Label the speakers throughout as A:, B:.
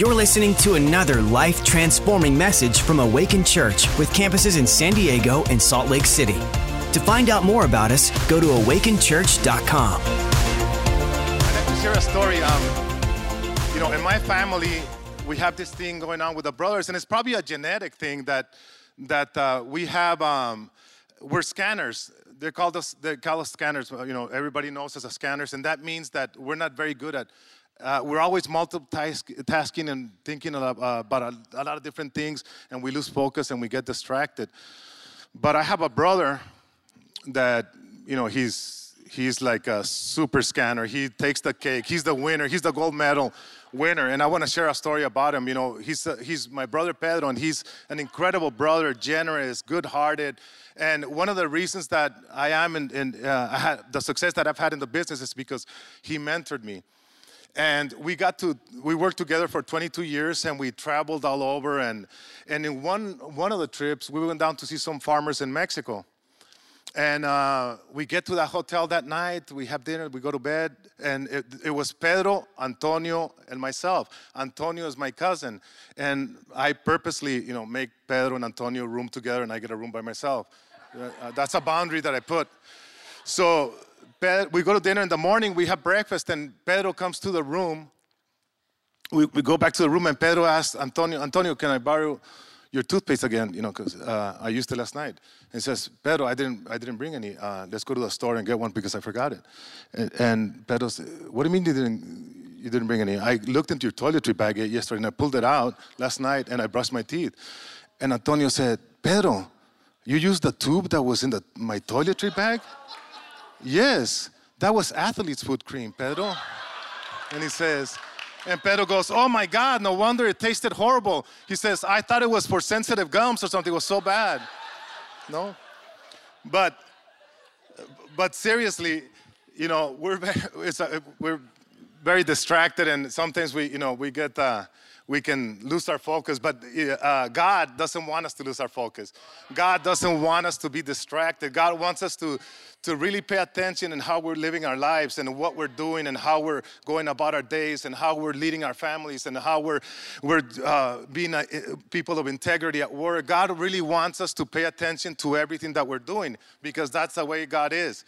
A: You're listening to another life transforming message from Awaken Church with campuses in San Diego and Salt Lake City. To find out more about us, go to awakenchurch.com.
B: I'd like to share a story. Um, you know, in my family, we have this thing going on with the brothers, and it's probably a genetic thing that that uh, we have. Um, we're scanners. They're called us. They call us scanners. You know, everybody knows us as scanners, and that means that we're not very good at. Uh, we're always multitasking and thinking about, uh, a, lot of different things, and we lose focus and we get distracted. But I have a brother that you know he's he's like a super scanner. He takes the cake. He's the winner. He's the gold medal winner. And I want to share a story about him. You know, he's, uh, he's my brother Pedro, and he's an incredible brother, generous, good-hearted. And one of the reasons that I am in uh, the success that I've had in the business is because he mentored me. And we got to, we worked together for 22 years and we traveled all over. And, and in one, one of the trips, we went down to see some farmers in Mexico. And uh, we get to the hotel that night, we have dinner, we go to bed, and it, it, was Pedro, Antonio, and myself. Antonio is my cousin, and I purposely, you know, make Pedro and Antonio room together, and I get a room by myself. Uh, that's a boundary that I put. So we go to dinner in the morning, we have breakfast, and Pedro comes to the room. We, we go back to the room, and Pedro asks Antonio, Antonio, can I borrow your toothpaste again, you know, because uh, I used it last night. And he says, Pedro, I didn't, I didn't bring any. Uh, let's go to the store and get one because I forgot it. And, and Pedro said, what do you mean you didn't, you didn't bring any? I looked into your toiletry bag yesterday and I pulled it out last night and I brushed my teeth. And Antonio said, Pedro, you used the tube that was in the, my toiletry bag? Yes, that was athlete's foot cream, Pedro. And he says, and Pedro goes, Oh my God, no wonder it tasted horrible. He says, I thought it was for sensitive gums or something. It was so bad. No? But, but seriously, you know, we're a, we're very distracted and sometimes we, you know, we get, uh, we can lose our focus, but uh, God doesn't want us to lose our focus. God doesn't want us to be distracted. God wants us to, to really pay attention in how we're living our lives and what we're doing and how we're going about our days and how we're leading our families and how we're, we're uh, being a, people of integrity at work. God really wants us to pay attention to everything that we're doing because that's the way God is.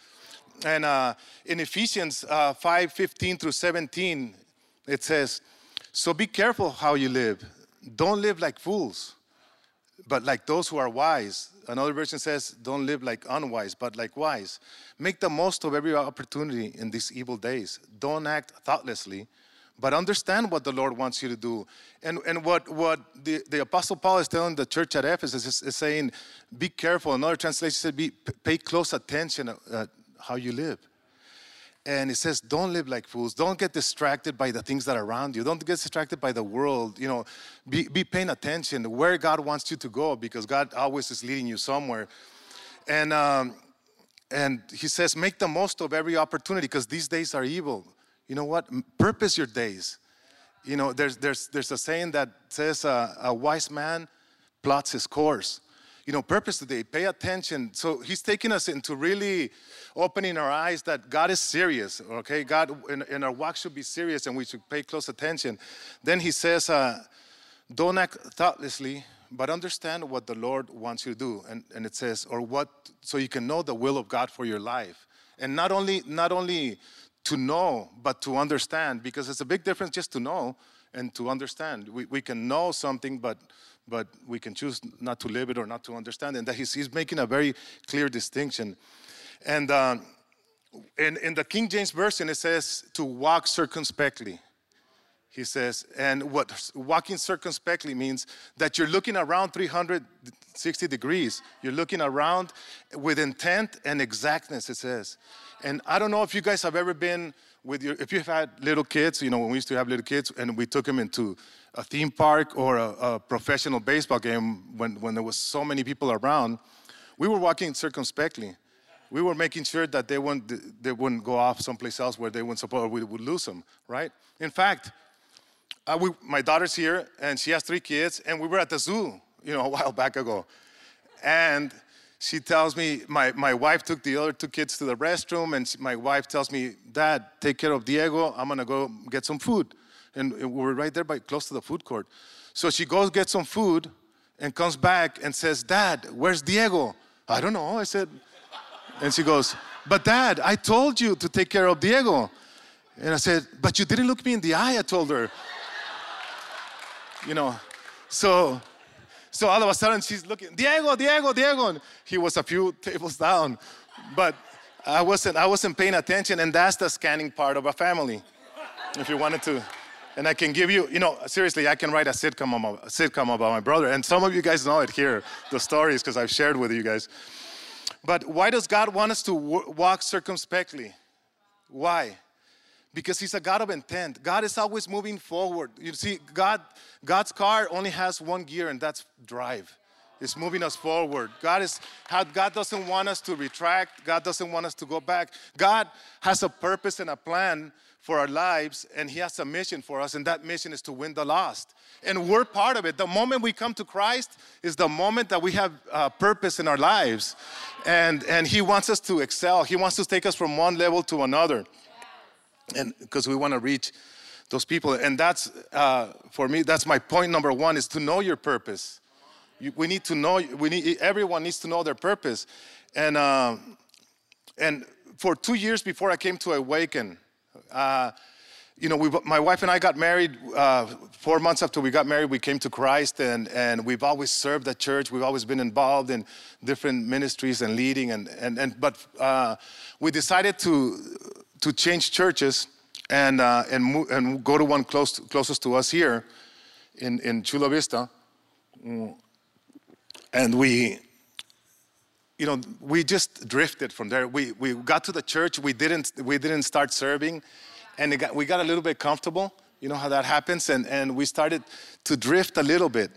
B: And uh, in Ephesians uh, 5 15 through 17, it says, so be careful how you live. Don't live like fools, but like those who are wise. Another version says, Don't live like unwise, but like wise. Make the most of every opportunity in these evil days. Don't act thoughtlessly, but understand what the Lord wants you to do. And, and what, what the, the Apostle Paul is telling the church at Ephesus is, is saying, Be careful. Another translation said, be, Pay close attention at how you live. And it says, don't live like fools. Don't get distracted by the things that are around you. Don't get distracted by the world. You know, be, be paying attention where God wants you to go because God always is leading you somewhere. And, um, and he says, make the most of every opportunity because these days are evil. You know what? Purpose your days. You know, there's, there's, there's a saying that says uh, a wise man plots his course you know, purpose today. Pay attention. So he's taking us into really opening our eyes that God is serious, okay? God and, our walk should be serious and we should pay close attention. Then he says, uh, don't act thoughtlessly, but understand what the Lord wants you to do. And, and it says, or what, so you can know the will of God for your life. And not only, not only to know, but to understand, because it's a big difference just to know and to understand. We, we can know something, but but we can choose not to live it or not to understand. And that he's, he's making a very clear distinction. And uh, in, in the King James Version, it says to walk circumspectly. He says, and what walking circumspectly means that you're looking around 360 degrees. You're looking around with intent and exactness, it says. And I don't know if you guys have ever been with your, if you've had little kids, you know, when we used to have little kids and we took them into a theme park or a, a, professional baseball game when, when there was so many people around, we were walking circumspectly. We were making sure that they wouldn't, they wouldn't go off someplace else where they wouldn't support, or we would lose them, right? In fact, uh, we, my daughter's here and she has three kids, and we were at the zoo, you know, a while back ago. And she tells me, my, my wife took the other two kids to the restroom, and she, my wife tells me, Dad, take care of Diego. I'm gonna go get some food and we're right there by close to the food court. So she goes get some food and comes back and says, Dad, where's Diego? I don't know. I said, and she goes, But dad, I told you to take care of Diego. And I said, But you didn't look me in the eye, I told her. you know, so so all of a sudden she's looking, Diego, Diego, Diego. And he was a few tables down. But I wasn't, I wasn't paying attention, and that's the scanning part of a family. If you wanted to. And I can give you, you know, seriously, I can write a sitcom, a sitcom about my brother. And some of you guys know it here, the stories, because I've shared with you guys. But why does God want us to walk circumspectly? Why? Because He's a God of intent. God is always moving forward. You see, God, God's car only has one gear, and that's drive. It's moving us forward. God is God doesn't want us to retract. God doesn't want us to go back. God has a purpose and a plan for our lives, and He has a mission for us, and that mission is to win the lost. And we're part of it. The moment we come to Christ is the moment that we have uh, purpose in our lives, and and He wants us to excel. He wants to take us from one level to another, and because we want to reach those people. And that's uh, for me. That's my point number one: is to know your purpose. You, we need to know. We need everyone needs to know their purpose, and uh, and for two years before I came to Awaken. Uh, you know, we, my wife and I got married uh, four months after we got married. We came to Christ, and, and we've always served the church. We've always been involved in different ministries and leading. And, and, and but uh, we decided to to change churches and uh, and move, and go to one close closest to us here in in Chula Vista. Mm. And we you know, we just drifted from there. We, we got to the church, we didn't, we didn't start serving, and got, we got a little bit comfortable. You know how that happens? And, and we started to drift a little bit,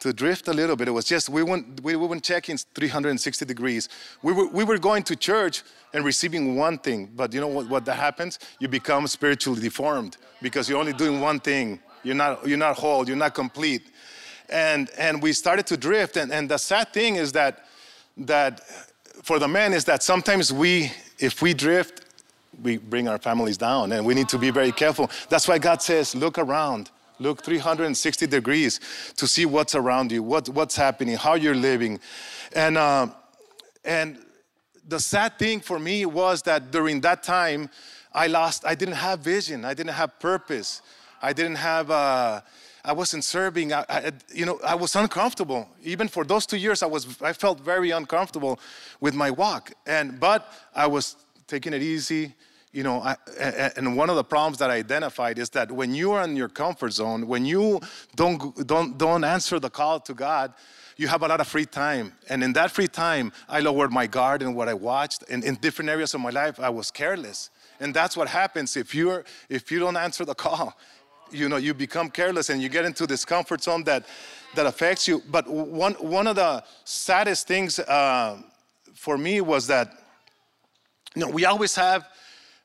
B: to drift a little bit. It was just, we weren't, we weren't checking 360 degrees. We were, we were going to church and receiving one thing, but you know what, what that happens? You become spiritually deformed because you're only doing one thing. You're not, you're not whole, you're not complete. And, and we started to drift. And, and the sad thing is that that for the men is that sometimes we, if we drift, we bring our families down and we need to be very careful. That's why God says, look around, look 360 degrees to see what's around you, what, what's happening, how you're living. And, uh, and the sad thing for me was that during that time, I lost, I didn't have vision, I didn't have purpose, I didn't have. Uh, I wasn't serving. I, I, you know, I was uncomfortable. Even for those two years, I was. I felt very uncomfortable with my walk. And but I was taking it easy. You know, I, and one of the problems that I identified is that when you are in your comfort zone, when you don't don't don't answer the call to God, you have a lot of free time. And in that free time, I lowered my guard in what I watched. And in different areas of my life, I was careless. And that's what happens if you're if you don't answer the call you know you become careless and you get into this comfort zone that that affects you but one one of the saddest things uh, for me was that you know we always have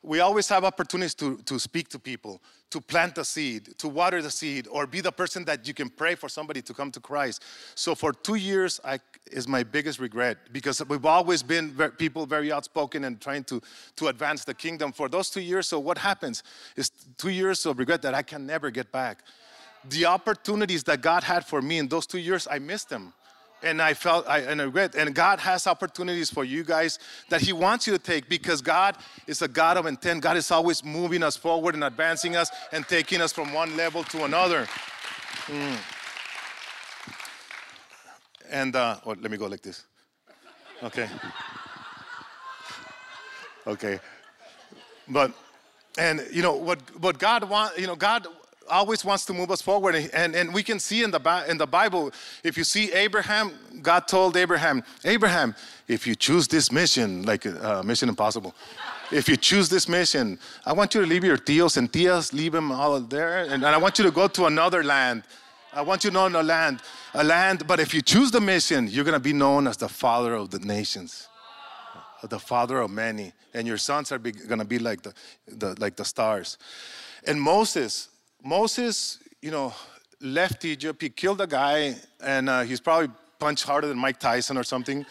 B: we always have opportunities to, to speak to people to plant the seed, to water the seed, or be the person that you can pray for somebody to come to Christ. So for two years, I, is my biggest regret because we've always been people very outspoken and trying to, to advance the kingdom. For those two years, so what happens is two years of regret that I can never get back. The opportunities that God had for me in those two years, I missed them and I felt I, and I regret. And God has opportunities for you guys that He wants you to take because God is a God of intent. God is always moving us forward and advancing us and taking us from one level to another. Mm. And uh, oh, let me go like this. Okay. Okay. But and you know what what God want you know God always wants to move us forward. And, and we can see in the, in the Bible, if you see Abraham, God told Abraham, Abraham, if you choose this mission, like uh, Mission Impossible, if you choose this mission, I want you to leave your tios and tias, leave them all there, and, and I want you to go to another land. I want you to know a land, a land, but if you choose the mission, you're gonna be known as the father of the nations, the father of many, and your sons are gonna be like the, the, like the stars. And Moses, Moses, you know, left Egypt. He killed a guy, and uh, he's probably punched harder than Mike Tyson or something.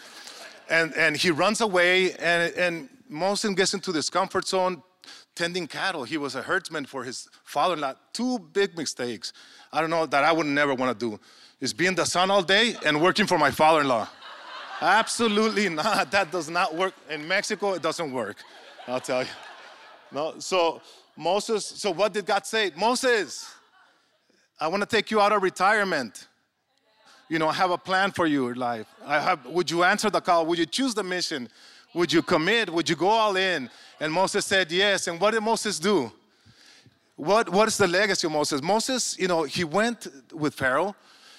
B: And, and he runs away, and, and Moses gets into this comfort zone, tending cattle. He was a herdsman for his father-in-law. Two big mistakes. I don't know that I would never want to do is being the son all day and working for my father-in-law. Absolutely not. That does not work. In Mexico, it doesn't work. I'll tell you. No. So Moses. So what did God say? Moses, I want to take you out of retirement. You know, I have a plan for your life. I have, would you answer the call? Would you choose the mission? Would you commit? Would you go all in? And Moses said yes. And what did Moses do? What, what is the legacy of Moses? Moses, you know, he went with Pharaoh.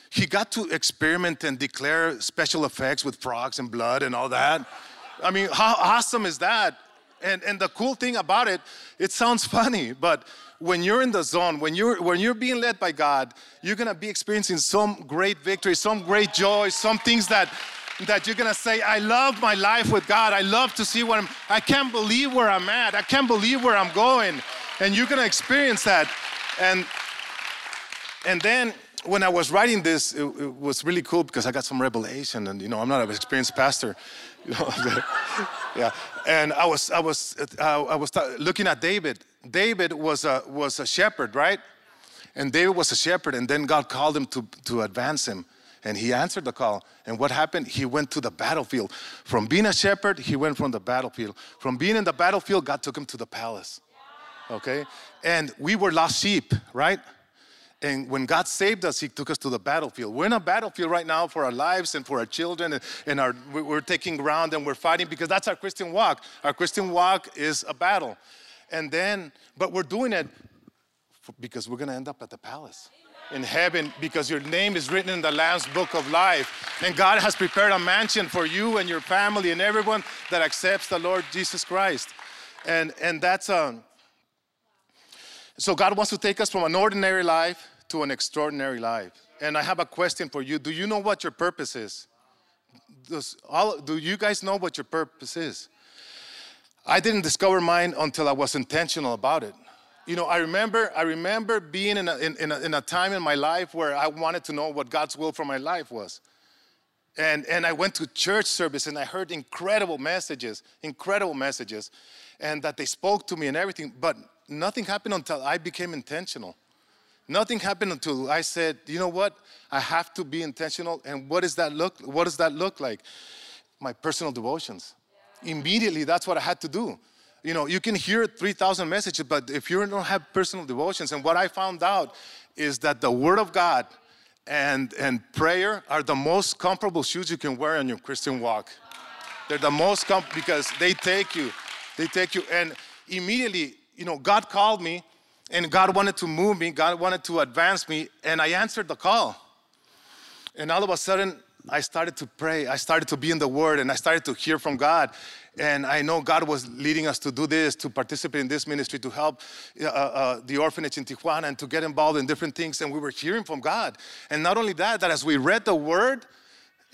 B: He got to experiment and declare special effects with frogs and blood and all that. I mean, how awesome is that? And, and the cool thing about it, it sounds funny, but when you're in the zone, when you're, when you're being led by God, you're gonna be experiencing some great victory, some great joy, some things that, that you're gonna say, I love my life with God. I love to see what I'm, I can't believe where I'm at. I can't believe where I'm going. And you're gonna experience that. And, and then when I was writing this, it, it, was really cool because I got some revelation, and you know, I'm not an experienced pastor, you know. yeah, and I was, I was, uh, I was looking at David. David was a was a shepherd, right? And David was a shepherd, and then God called him to to advance him, and he answered the call. And what happened? He went to the battlefield. From being a shepherd, he went from the battlefield. From being in the battlefield, God took him to the palace. Okay, and we were lost sheep, right? And when God saved us, He took us to the battlefield. We're in a battlefield right now for our lives and for our children, and, our, we're taking ground and we're fighting because that's our Christian walk. Our Christian walk is a battle. And then, but we're doing it because we're going to end up at the palace in heaven because your name is written in the Lamb's book of life. And God has prepared a mansion for you and your family and everyone that accepts the Lord Jesus Christ. And, and that's, um, so God wants to take us from an ordinary life to an extraordinary life. And I have a question for you. Do you know what your purpose is? Does all, do you guys know what your purpose is? I didn't discover mine until I was intentional about it. You know, I remember, I remember being in a, in, in, a, in a time in my life where I wanted to know what God's will for my life was. And, and I went to church service and I heard incredible messages, incredible messages, and that they spoke to me and everything. But nothing happened until I became intentional. Nothing happened until I said, you know what? I have to be intentional. And what does that look? What does that look like? My personal devotions. Immediately, that's what I had to do. You know, you can hear 3,000 messages, but if you don't have personal devotions, and what I found out is that the Word of God and, and prayer are the most comfortable shoes you can wear on your Christian walk. They're the most com- because they take you, they take you, and immediately you know, God called me and God wanted to move me, God wanted to advance me, and I answered the call. And all of a sudden, I started to pray. I started to be in the Word and I started to hear from God. And I know God was leading us to do this, to participate in this ministry, to help uh, uh, the orphanage in Tijuana, and to get involved in different things. And we were hearing from God. And not only that, that as we read the Word,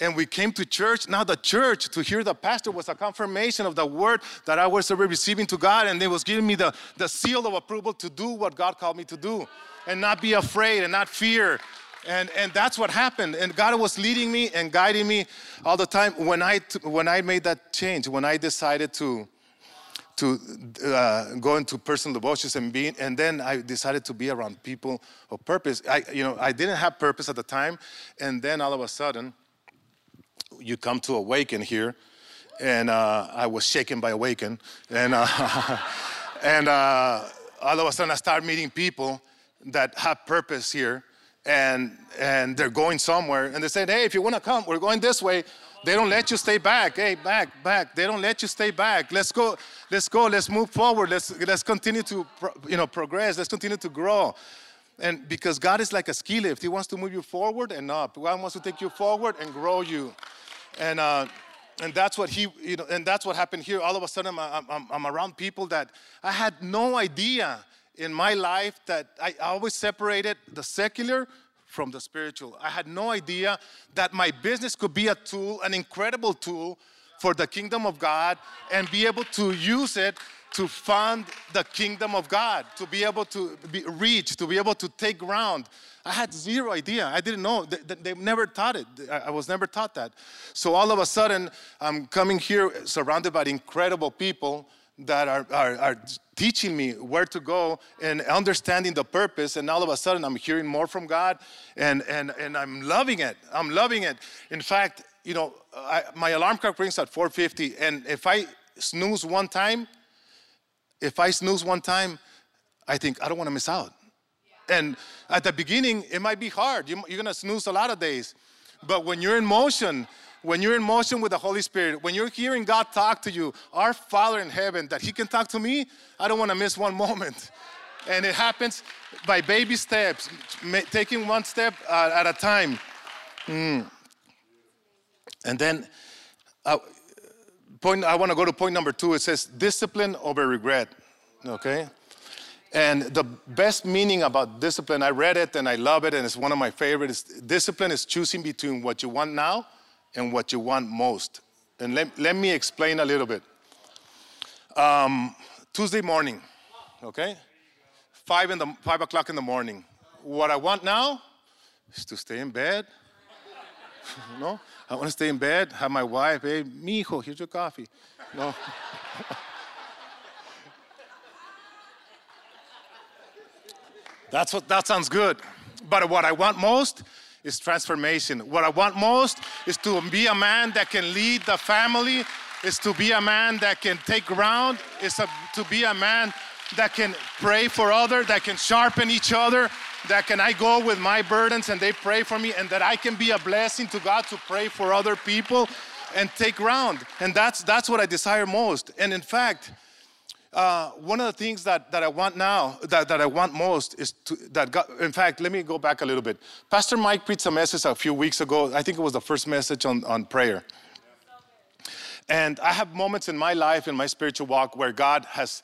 B: and we came to church. Now, the church, to hear the pastor was a confirmation of the word that I was receiving to God, and they was giving me the, the seal of approval to do what God called me to do and not be afraid and not fear. And, and that's what happened. And God was leading me and guiding me all the time. When I, when I made that change, when I decided to, to uh, go into personal devotions and being, and then I decided to be around people of purpose. I, you know, I didn't have purpose at the time, and then all of a sudden, you come to awaken here, and uh, I was shaken by awaken, and uh, and uh, all of a sudden I start meeting people that have purpose here, and and they're going somewhere, and they said, hey, if you want to come, we're going this way. They don't let you stay back. Hey, back, back. They don't let you stay back. Let's go. Let's go. Let's move forward. Let's let's continue to you know progress. Let's continue to grow. And because God is like a ski lift, He wants to move you forward and up. God wants to take you forward and grow you. And, uh, and that's what he, you know, and that's what happened here. All of a sudden, I'm, I'm, I'm around people that I had no idea in my life that I always separated the secular from the spiritual. I had no idea that my business could be a tool, an incredible tool for the kingdom of God, and be able to use it to fund the kingdom of God, to be able to be, reach, to be able to take ground. I had zero idea. I didn't know. They, they never taught it. I was never taught that. So all of a sudden, I'm coming here surrounded by incredible people that are, are, are teaching me where to go and understanding the purpose. And all of a sudden, I'm hearing more from God and, and, and I'm loving it. I'm loving it. In fact, you know, I, my alarm clock rings at 4:50, and if I snooze one time, if I snooze one time, I think I don't want to miss out. And at the beginning, it might be hard. You're gonna snooze a lot of days, but when you're in motion, when you're in motion with the Holy Spirit, when you're hearing God talk to you, our Father in heaven, that He can talk to me, I don't want to miss one moment. And it happens by baby steps, taking one step at a time. Mm. And then, uh, point, I want to go to point number two. It says discipline over regret. Okay? And the best meaning about discipline, I read it and I love it, and it's one of my favorites. Discipline is choosing between what you want now and what you want most. And let, let me explain a little bit. Um, Tuesday morning, okay? Five, in the, five o'clock in the morning. What I want now is to stay in bed. No? I want to stay in bed, have my wife, hey, mijo, here's your coffee. No. That's what, that sounds good. But what I want most is transformation. What I want most is to be a man that can lead the family, is to be a man that can take ground, is to be a man that can pray for others, that can sharpen each other, that can I go with my burdens and they pray for me, and that I can be a blessing to God to pray for other people and take ground. And that's that's what I desire most. And in fact, uh, one of the things that, that I want now, that, that I want most is to, that God, in fact, let me go back a little bit. Pastor Mike preached a message a few weeks ago. I think it was the first message on, on prayer. And I have moments in my life, in my spiritual walk, where God has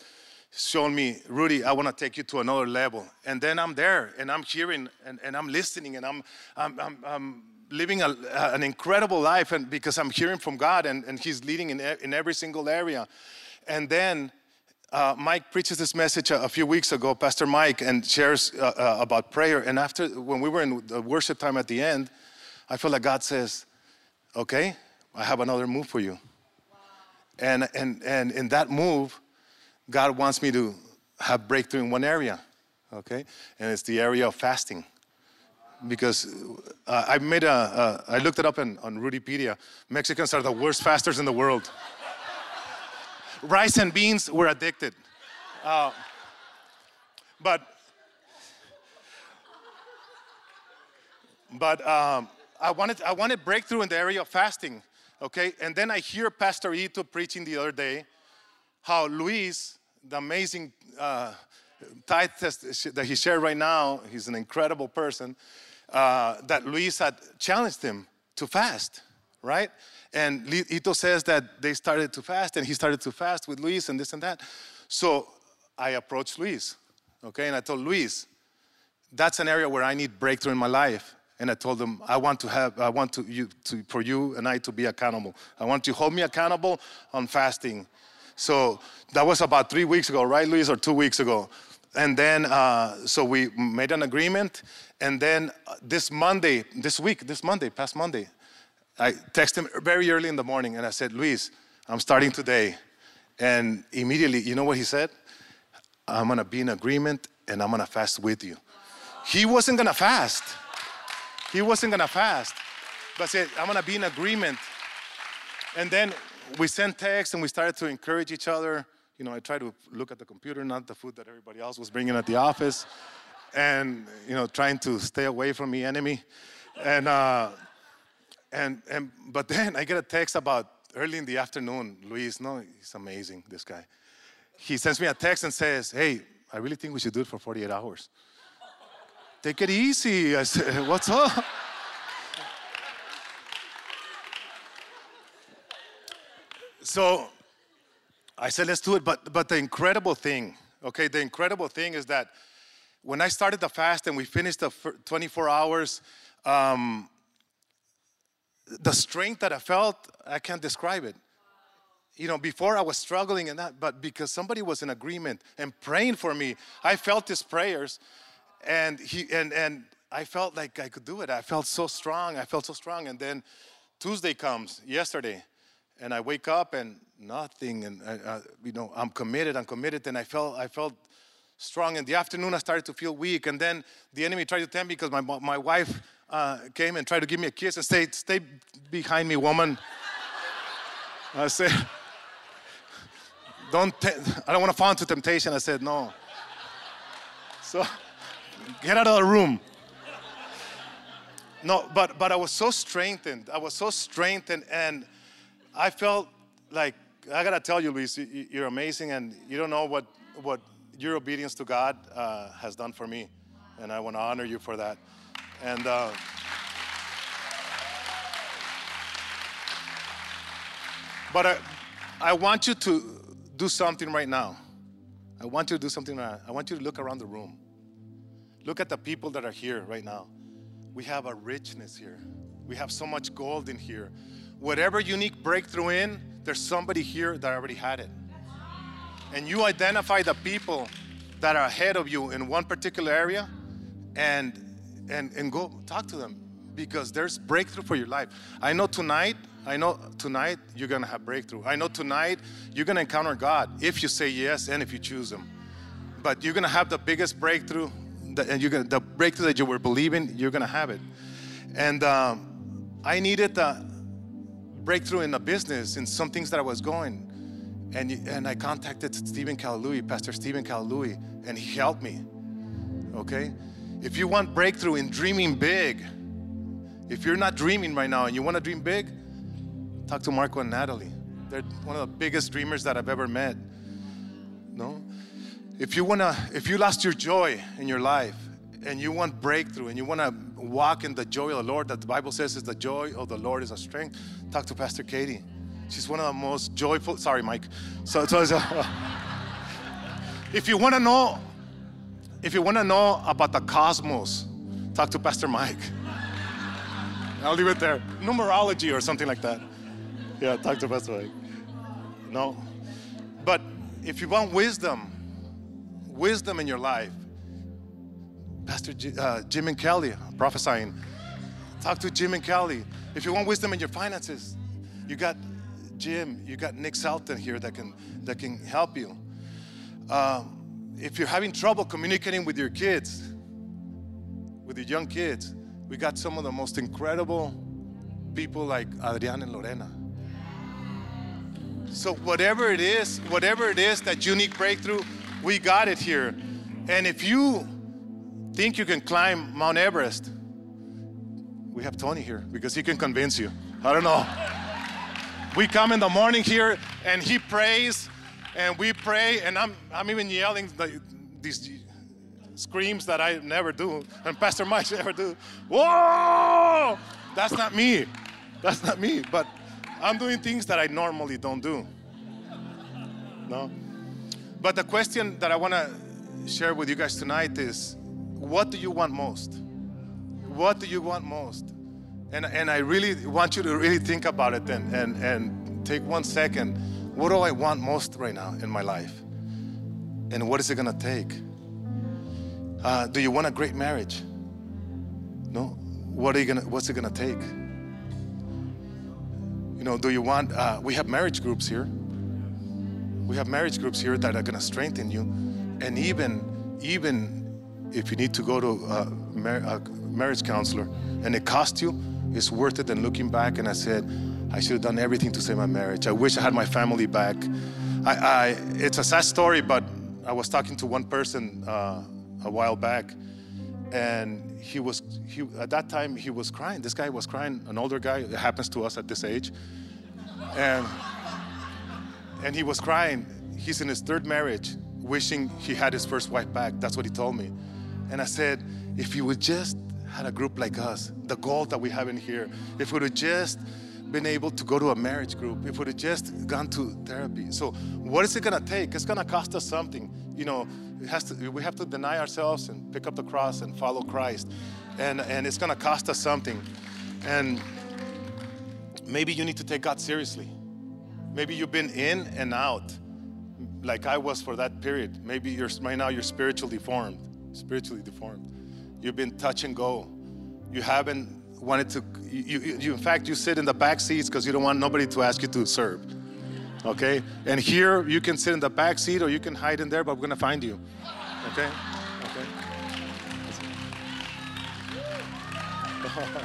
B: shown me, Rudy, I want to take you to another level. And then I'm there and I'm hearing and, and I'm listening and I'm, I'm, I'm, I'm living a, an incredible life and because I'm hearing from God and, and He's leading in, in every single area. And then uh, Mike preaches this message a, a, few weeks ago, Pastor Mike, and shares uh, uh, about prayer. And after, when we were in the worship time at the end, I feel like God says, Okay, I have another move for you. Wow. And, and, and in that move, God wants me to have breakthrough in one area, okay? And it's the area of fasting. Because uh, I made a, I looked it up in, on Rudipedia. Mexicans are the worst fasters in the world rice and beans were addicted. Uh, but but um, I wanted I wanted breakthrough in the area of fasting. Okay, and then I hear Pastor Ito preaching the other day how Luis, the amazing uh, tithe test that he shared right now, he's an incredible person. Uh, that Luis had challenged him to fast, right? And Ito says that they started to fast, and he started to fast with Luis and this and that. So I approached Luis, okay, and I told Luis, that's an area where I need breakthrough in my life. And I told him, I want to have, I want to, you, to, for you and I to be accountable. I want you to hold me accountable on fasting. So that was about three weeks ago, right, Luis, or two weeks ago. And then, uh, so we made an agreement. And then uh, this Monday, this week, this Monday, past Monday, I texted him very early in the morning and I said, Luis, I'm starting today. And immediately, you know what he said? I'm gonna be in agreement and I'm gonna fast with you. He wasn't gonna fast. He wasn't gonna fast, but said, I'm gonna be in agreement. And then we sent texts and we started to encourage each other. You know, I tried to look at the computer, not the food that everybody else was bringing at the office, and you know, trying to stay away from the enemy. And uh, and, and, but then I get a text about early in the afternoon. Luis, no, he's amazing, this guy. He sends me a text and says, Hey, I really think we should do it for 48 hours. Take it easy. I said, What's up? So I said, Let's do it. But, but the incredible thing, okay, the incredible thing is that when I started the fast and we finished the 24 hours, um, the strength that I felt, I can't describe it. You know, before I was struggling in that, but because somebody was in agreement and praying for me, I felt his prayers, and he and and I felt like I could do it. I felt so strong. I felt so strong, and then Tuesday comes, yesterday, and I wake up and nothing, and you know I'm committed, I'm committed, and I felt I felt strong. In the afternoon, I started to feel weak, and then the enemy tried to tempt me because my my wife uh, came and tried to give me a kiss and say, "Stay behind me, woman." I said, "Don't, te- I don't want to fall into temptation." I said, "No." So, get out of the room. No, but but I was so strengthened. I was so strengthened, and I felt like I gotta tell you, Luis, you're amazing, and you don't know what what your obedience to God uh, has done for me, and I want to honor you for that. And uh, but I, I want you to do something right now. I want you to do something. Right I want you to look around the room. Look at the people that are here right now. We have a richness here. We have so much gold in here. Whatever unique breakthrough in, there's somebody here that already had it. And you identify the people that are ahead of you in one particular area and and and go talk to them because there's breakthrough for your life. I know tonight, I know tonight you're going to have breakthrough. I know tonight you're going to encounter God if you say yes and if you choose him. But you're going to have the biggest breakthrough and you're gonna, the breakthrough that you were believing, you're gonna have it. And um, I needed a breakthrough in the business, in some things that I was going. And, and I contacted Stephen Kalalui, Pastor Stephen Kalalui, and he helped me. Okay? If you want breakthrough in dreaming big, if you're not dreaming right now and you want to dream big, talk to Marco and Natalie. They're one of the biggest dreamers that I've ever met. No? If you wanna, if you lost your joy in your life and you want breakthrough and you wanna walk in the joy of the Lord that the Bible says is the joy of the Lord is a strength, talk to Pastor Katie. She's one of the most joyful. Sorry, Mike. So, so, so if you wanna know, if you wanna know about the cosmos, talk to Pastor Mike. I'll leave it there. Numerology or something like that. Yeah, talk to Pastor Mike. No. But if you want wisdom, wisdom in your life, Pastor G, uh, Jim and Kelly prophesying. Talk to Jim and Kelly. If you want wisdom in your finances, you got Jim, you got Nick Selton here that can that can help you. Um, if you're having trouble communicating with your kids, with your young kids, we got some of the most incredible people like Adrian and Lorena. So whatever it is, whatever it is that you need breakthrough, we got it here. And if you think you can climb Mount Everest, we have Tony here because he can convince you. I don't know. We come in the morning here and he prays and we pray and I'm, I'm even yelling the, these screams that I never do and Pastor Mike never do. Whoa! That's not me. That's not me. But I'm doing things that I normally don't do. No? But the question that I want to share with you guys tonight is what do you want most? What do you want most? And, and I really want you to really think about it and, and, and take one second. What do I want most right now in my life? And what is it going to take? Uh, do you want a great marriage? No? What are you gonna, what's it going to take? You know, do you want, uh, we have marriage groups here. We have marriage groups here that are going to strengthen you. And even, even if you need to go to a, mar- a marriage counselor and it costs you, it's worth it. And looking back, and I said, I should have done everything to save my marriage. I wish I had my family back. I, I it's a sad story, but I was talking to one person uh, a while back, and he was he at that time he was crying. This guy was crying, an older guy. It happens to us at this age, and and he was crying. He's in his third marriage, wishing he had his first wife back. That's what he told me. And I said, if you would just had a group like us, the gold that we have in here, if we would have just been able to go to a marriage group, if we would have just gone to therapy. So, what is it gonna take? It's gonna cost us something. You know, it has to, we have to deny ourselves and pick up the cross and follow Christ. And, and it's gonna cost us something. And maybe you need to take God seriously. Maybe you've been in and out, like I was for that period. Maybe you're right now you're spiritually deformed, spiritually deformed. You've been touch and go. You haven't wanted to, you, you, you in fact, you sit in the back seats because you don't want nobody to ask you to serve. Okay? And here, you can sit in the back seat or you can hide in there, but we're gonna find you. Okay? Okay?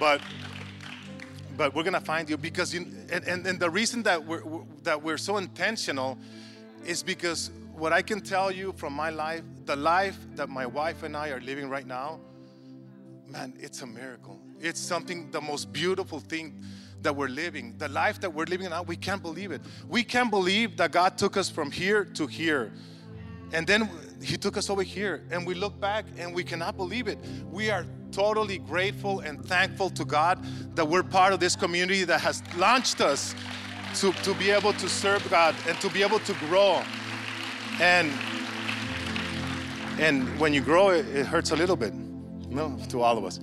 B: but but we're gonna find you because you and, and, and the reason that we're that we're so intentional is because what I can tell you from my life, the life that my wife and I are living right now, man, it's a miracle. It's something, the most beautiful thing that we're living. The life that we're living now, we can't believe it. We can't believe that God took us from here to here. And then He took us over here. And we look back and we cannot believe it. We are totally grateful and thankful to God that we're part of this community that has launched us to, to be able to serve God and to be able to grow. And and when you grow, it, it hurts a little bit, know, to all of us.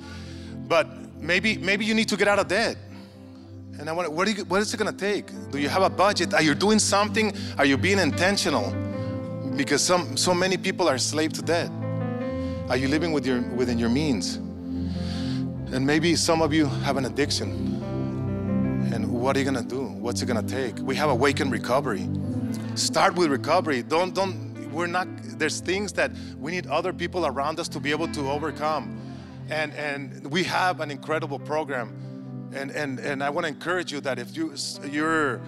B: But maybe maybe you need to get out of debt. And I want what, you, what is it going to take? Do you have a budget? Are you doing something? Are you being intentional? Because some so many people are slave to debt. Are you living with your within your means? And maybe some of you have an addiction. And what are you gonna do? What's it gonna take? We have awakened recovery. Start with recovery. Don't don't we're not there's things that we need other people around us to be able to overcome. And and we have an incredible program. And and and I want to encourage you that if you you're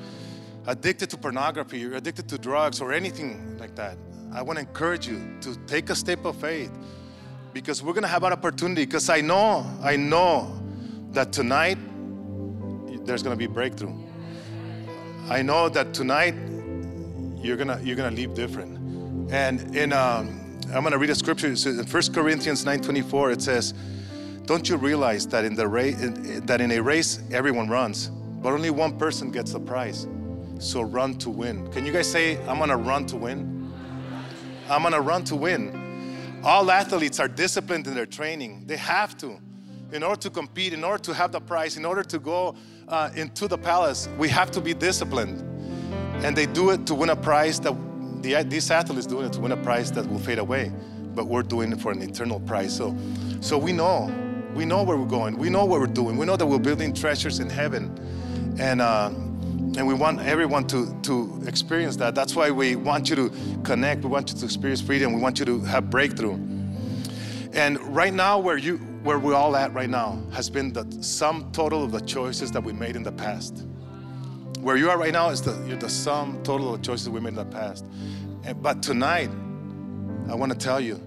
B: addicted to pornography, you're addicted to drugs or anything like that, I want to encourage you to take a step of faith because we're going to have an opportunity because I know, I know that tonight there's going to be breakthrough. I know that tonight you're to you're to leave different. And in um, I'm to read a scripture in 1 Corinthians 9:24 it says, "Don't you realize that in the race that in a race everyone runs, but only one person gets the prize? So run to win." Can you guys say I'm to run to win? I'm to run to win. All athletes are disciplined in their training. They have to. In order to compete, in order to have the prize, in order to go uh, into the palace, we have to be disciplined. And they do it to win a prize that the, these athletes doing it to win a prize that will fade away. But we're doing it for an eternal prize. So, so we know, we know where we're going. We know what we're doing. We know that we're building treasures in heaven. And uh, and we want everyone to, to experience that. That's why we want you to connect. We want you to experience freedom. We want you to have breakthrough. And right now, where you where we're all at right now has been the sum total of the choices that we made in the past. Where you are right now is the, the sum total of choices we made in the past. And, but tonight, I want to tell you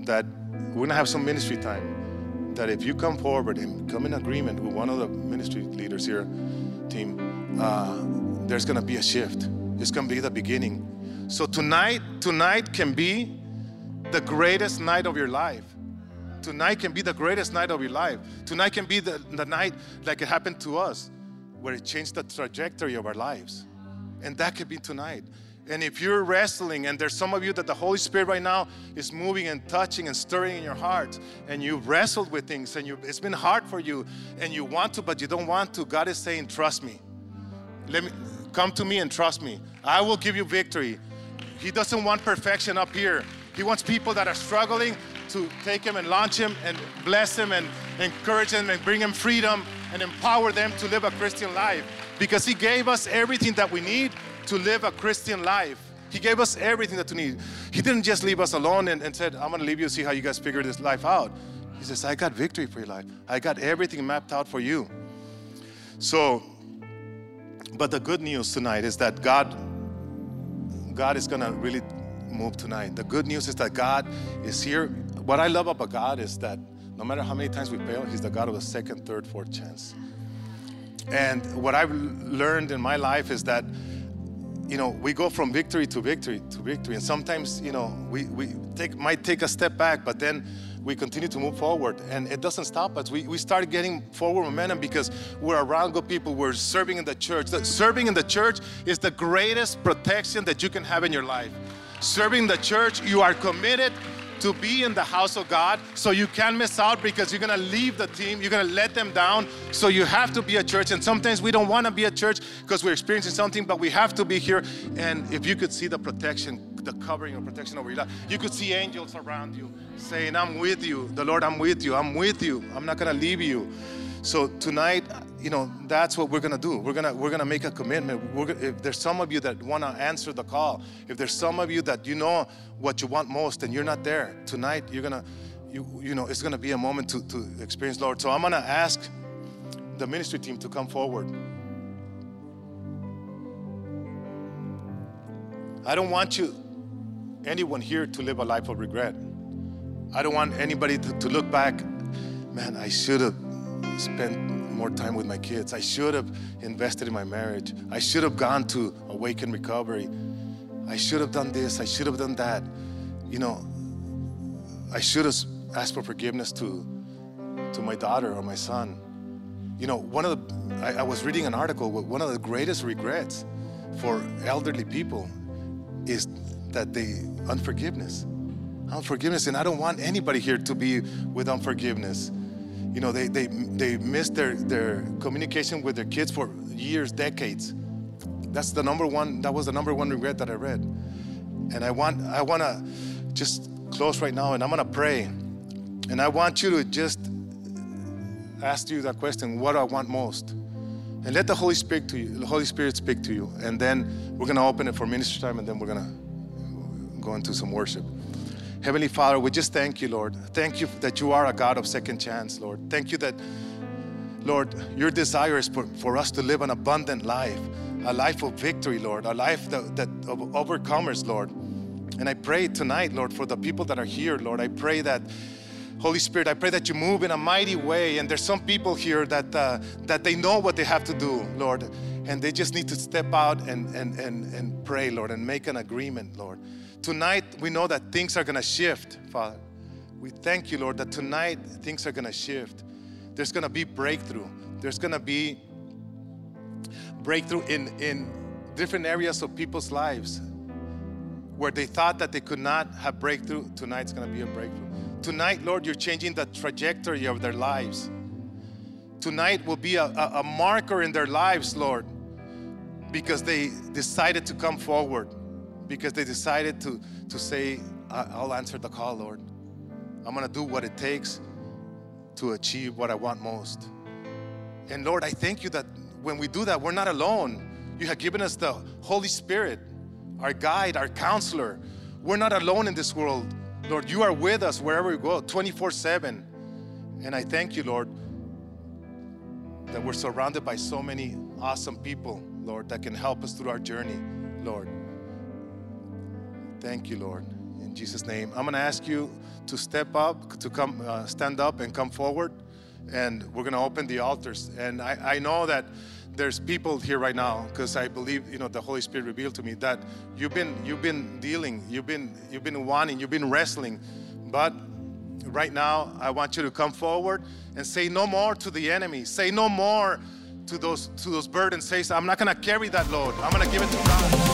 B: that we're going to have some ministry time. That if you come forward and come in agreement with one of the ministry leaders here, team, uh, there's gonna be a shift. It's gonna be the beginning. So tonight, tonight can be the greatest night of your life. Tonight can be the greatest night of your life. Tonight can be the, the night like it happened to us, where it changed the trajectory of our lives. And that could be tonight. And if you're wrestling, and there's some of you that the Holy Spirit right now is moving and touching and stirring in your heart, and you've wrestled with things, and you, it's been hard for you, and you want to, but you don't want to, God is saying, Trust me. Let me come to me and trust me. I will give you victory. He doesn't want perfection up here. He wants people that are struggling to take him and launch him and bless him and encourage him and bring him freedom and empower them to live a Christian life because he gave us everything that we need to live a Christian life. He gave us everything that we need. He didn't just leave us alone and, and said, I'm gonna leave you see how you guys figure this life out. He says, I got victory for your life. I got everything mapped out for you. So but the good news tonight is that God, God is gonna really move tonight. The good news is that God is here. What I love about God is that no matter how many times we fail, He's the God of the second, third, fourth chance. And what I've learned in my life is that, you know, we go from victory to victory to victory. And sometimes, you know, we, we take, might take a step back, but then we continue to move forward. And it doesn't stop us. We, we start getting forward momentum because we're around good people. We're serving in the church. Serving in the church is the greatest protection that you can have in your life. Serving the church, you are committed to be in the house of God so you can't miss out because you're gonna leave the team, you're gonna let them down. So you have to be a church. And sometimes we don't wanna be a church because we're experiencing something, but we have to be here. And if you could see the protection the covering and protection over your life. You could see angels around you saying, I'm with you. The Lord, I'm with you. I'm with you. I'm not going to leave you. So tonight, you know, that's what we're gonna do. We're gonna we're gonna make a commitment. We're, if there's some of you that wanna answer the call, if there's some of you that you know what you want most and you're not there tonight, you're gonna, you you know, it's gonna be a moment to to experience Lord. So I'm gonna ask the ministry team to come forward. I don't want you, anyone here, to live a life of regret. I don't want anybody to, to look back, man, I should have spent more time with my kids. I should have invested in my marriage. I should have gone to Awaken Recovery. I should have done this. I should have done that. You know, I should have asked for forgiveness to, to my daughter or my son. You know, one of the, I, I was reading an article, one of the greatest regrets for elderly people is that they, unforgiveness. Unforgiveness, and I don't want anybody here to be with unforgiveness you know, they, they, they missed their, their communication with their kids for years, decades. That's the number one, that was the number one regret that I read. And I want, I want to just close right now and I'm going to pray. And I want you to just ask you that question, what do I want most? And let the Holy Spirit to you, the Holy Spirit speak to you. And then we're going to open it for ministry time and then we're going to go into some worship. Heavenly Father, we just thank you, Lord. Thank you that you are a God of second chance, Lord. Thank you that, Lord, your desire is for, for us to live an abundant life, a life of victory, Lord, a life that, that of overcomers, Lord. And I pray tonight, Lord, for the people that are here, Lord. I pray that. Holy Spirit, I pray that you move in a mighty way. And there's some people here that uh, that they know what they have to do, Lord, and they just need to step out and and and and pray, Lord, and make an agreement, Lord. Tonight, we know that things are going to shift, Father. We thank you, Lord, that tonight things are going to shift. There's going to be breakthrough. There's going to be breakthrough in, in different areas of people's lives where they thought that they could not have breakthrough. Tonight's going to be a breakthrough. Tonight, Lord, you're changing the trajectory of their lives. Tonight will be a, a, a marker in their lives, Lord, because they decided to come forward because they decided to, to say, I'll answer the call, Lord. I'm going to do what it takes to achieve what I want most. And Lord, I thank you that when we do that, we're not alone. You have given us the Holy Spirit, our guide, our counselor. We're not alone in this world. Lord, you are with us wherever we go, 24 7. And I thank you, Lord, that we're surrounded by so many awesome people, Lord, that can help us through our journey, Lord. Thank you, Lord. In Jesus' name. I'm going to ask you to step up, to come, uh, stand up and come forward. And we're going to open the altars. And I, I know that there's people here right now because I believe you know the Holy Spirit revealed to me that you've been you've been dealing, you've been you've been wanting, you've been wrestling, but right now I want you to come forward and say no more to the enemy. Say no more to those to those burdens. Say I'm not going to carry that load. I'm going to give it to God.